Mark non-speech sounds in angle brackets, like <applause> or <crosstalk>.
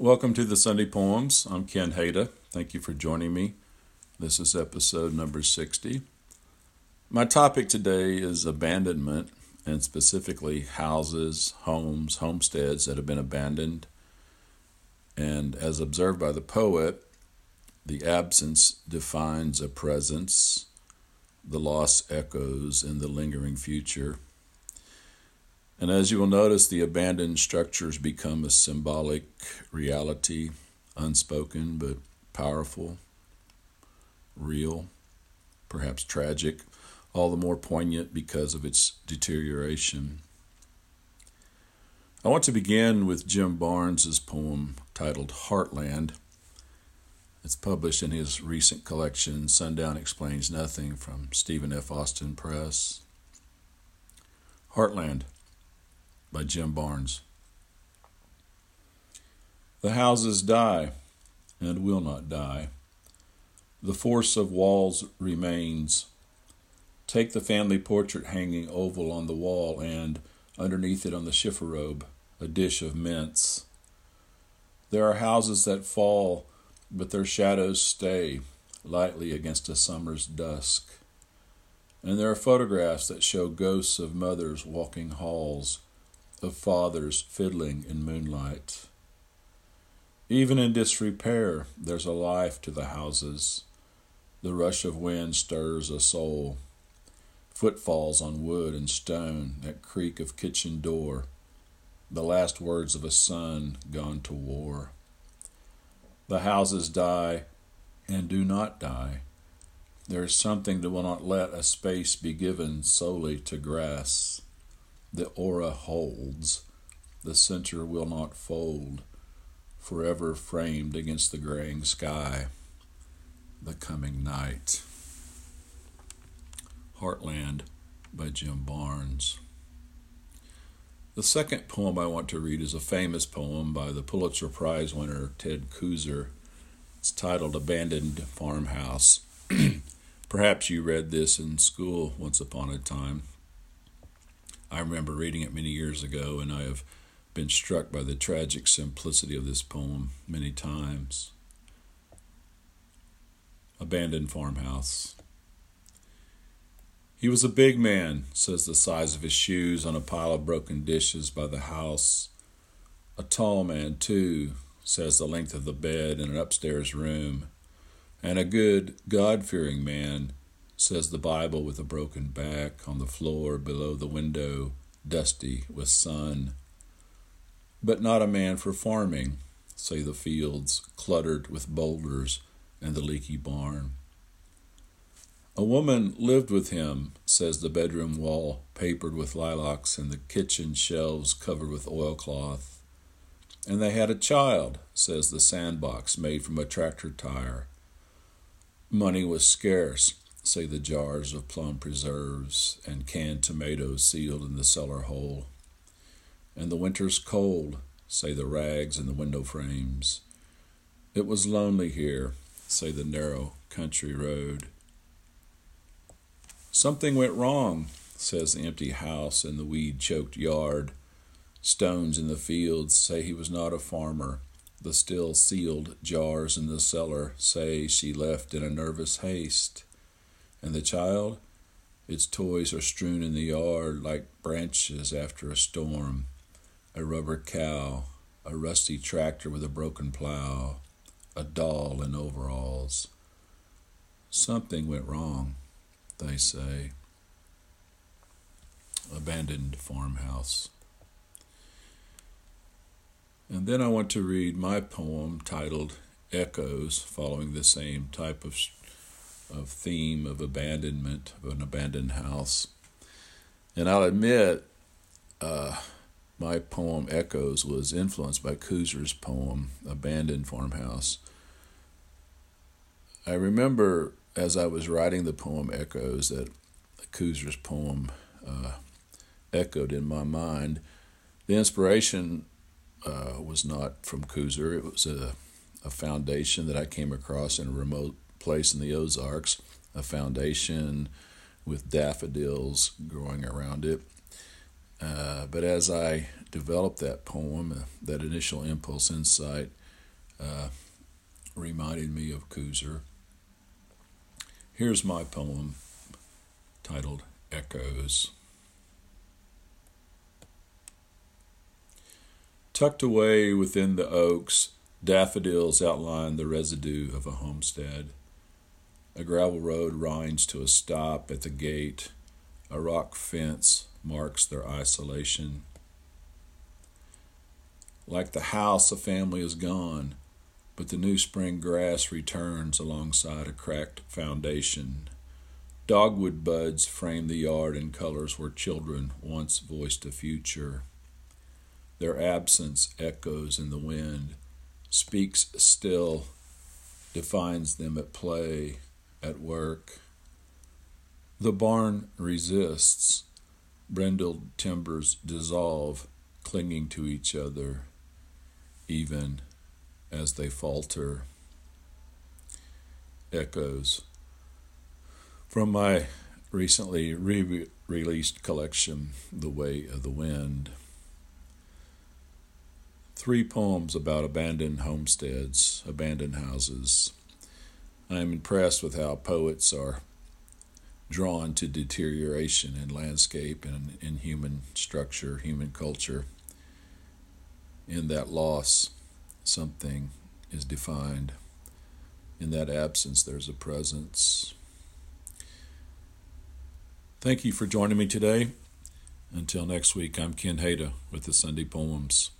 Welcome to the Sunday Poems. I'm Ken Hada. Thank you for joining me. This is episode number 60. My topic today is abandonment, and specifically houses, homes, homesteads that have been abandoned. And as observed by the poet, the absence defines a presence, the loss echoes in the lingering future. And as you will notice, the abandoned structures become a symbolic reality, unspoken but powerful, real, perhaps tragic, all the more poignant because of its deterioration. I want to begin with Jim Barnes's poem titled Heartland. It's published in his recent collection, Sundown Explains Nothing, from Stephen F. Austin Press. Heartland by Jim Barnes. The houses die and will not die. The force of walls remains. Take the family portrait hanging oval on the wall and, underneath it on the chifforobe, a dish of mince. There are houses that fall, but their shadows stay lightly against a summer's dusk. And there are photographs that show ghosts of mothers walking halls of fathers fiddling in moonlight. Even in disrepair, there's a life to the houses. The rush of wind stirs a soul. Footfalls on wood and stone, that creak of kitchen door, the last words of a son gone to war. The houses die and do not die. There is something that will not let a space be given solely to grass. The aura holds, the center will not fold, forever framed against the graying sky, the coming night. Heartland by Jim Barnes. The second poem I want to read is a famous poem by the Pulitzer Prize winner Ted Kooser. It's titled Abandoned Farmhouse. <clears throat> Perhaps you read this in school once upon a time. I remember reading it many years ago, and I have been struck by the tragic simplicity of this poem many times. Abandoned Farmhouse. He was a big man, says the size of his shoes on a pile of broken dishes by the house. A tall man, too, says the length of the bed in an upstairs room. And a good, God fearing man, says the Bible with a broken back on the floor below the window, dusty with sun. But not a man for farming, say the fields, cluttered with boulders and the leaky barn. A woman lived with him, says the bedroom wall papered with lilacs and the kitchen shelves covered with oilcloth. And they had a child, says the sandbox made from a tractor tire. Money was scarce, say the jars of plum preserves and canned tomatoes sealed in the cellar hole. And the winter's cold, say the rags in the window frames. It was lonely here, say the narrow country road. Something went wrong, says the empty house and the weed choked yard. Stones in the fields say he was not a farmer. The still sealed jars in the cellar say she left in a nervous haste. And the child? Its toys are strewn in the yard like branches after a storm. A rubber cow, a rusty tractor with a broken plow, a doll in overalls. Something went wrong, they say. Abandoned farmhouse. And then I want to read my poem titled Echoes, following the same type of of theme of abandonment of an abandoned house. And I'll admit, uh, my poem Echoes was influenced by Kooser's poem Abandoned Farmhouse. I remember as I was writing the poem Echoes that Kooser's poem uh, echoed in my mind. The inspiration uh, was not from Kooser, it was a, a foundation that I came across in a remote place in the Ozarks, a foundation with daffodils growing around it. Uh, but as I developed that poem, uh, that initial impulse insight uh, reminded me of Kooser. Here's my poem titled Echoes. Tucked away within the oaks, daffodils outline the residue of a homestead. A gravel road winds to a stop at the gate. A rock fence marks their isolation. Like the house, a family is gone, but the new spring grass returns alongside a cracked foundation. Dogwood buds frame the yard in colors where children once voiced a future. Their absence echoes in the wind, speaks still, defines them at play, at work. The barn resists. Brindled timbers dissolve, clinging to each other, even as they falter. Echoes. From my recently re released collection, The Way of the Wind three poems about abandoned homesteads, abandoned houses. I am impressed with how poets are drawn to deterioration in landscape and in human structure, human culture. In that loss, something is defined. In that absence, there's a presence. Thank you for joining me today. Until next week, I'm Ken Hada with the Sunday Poems.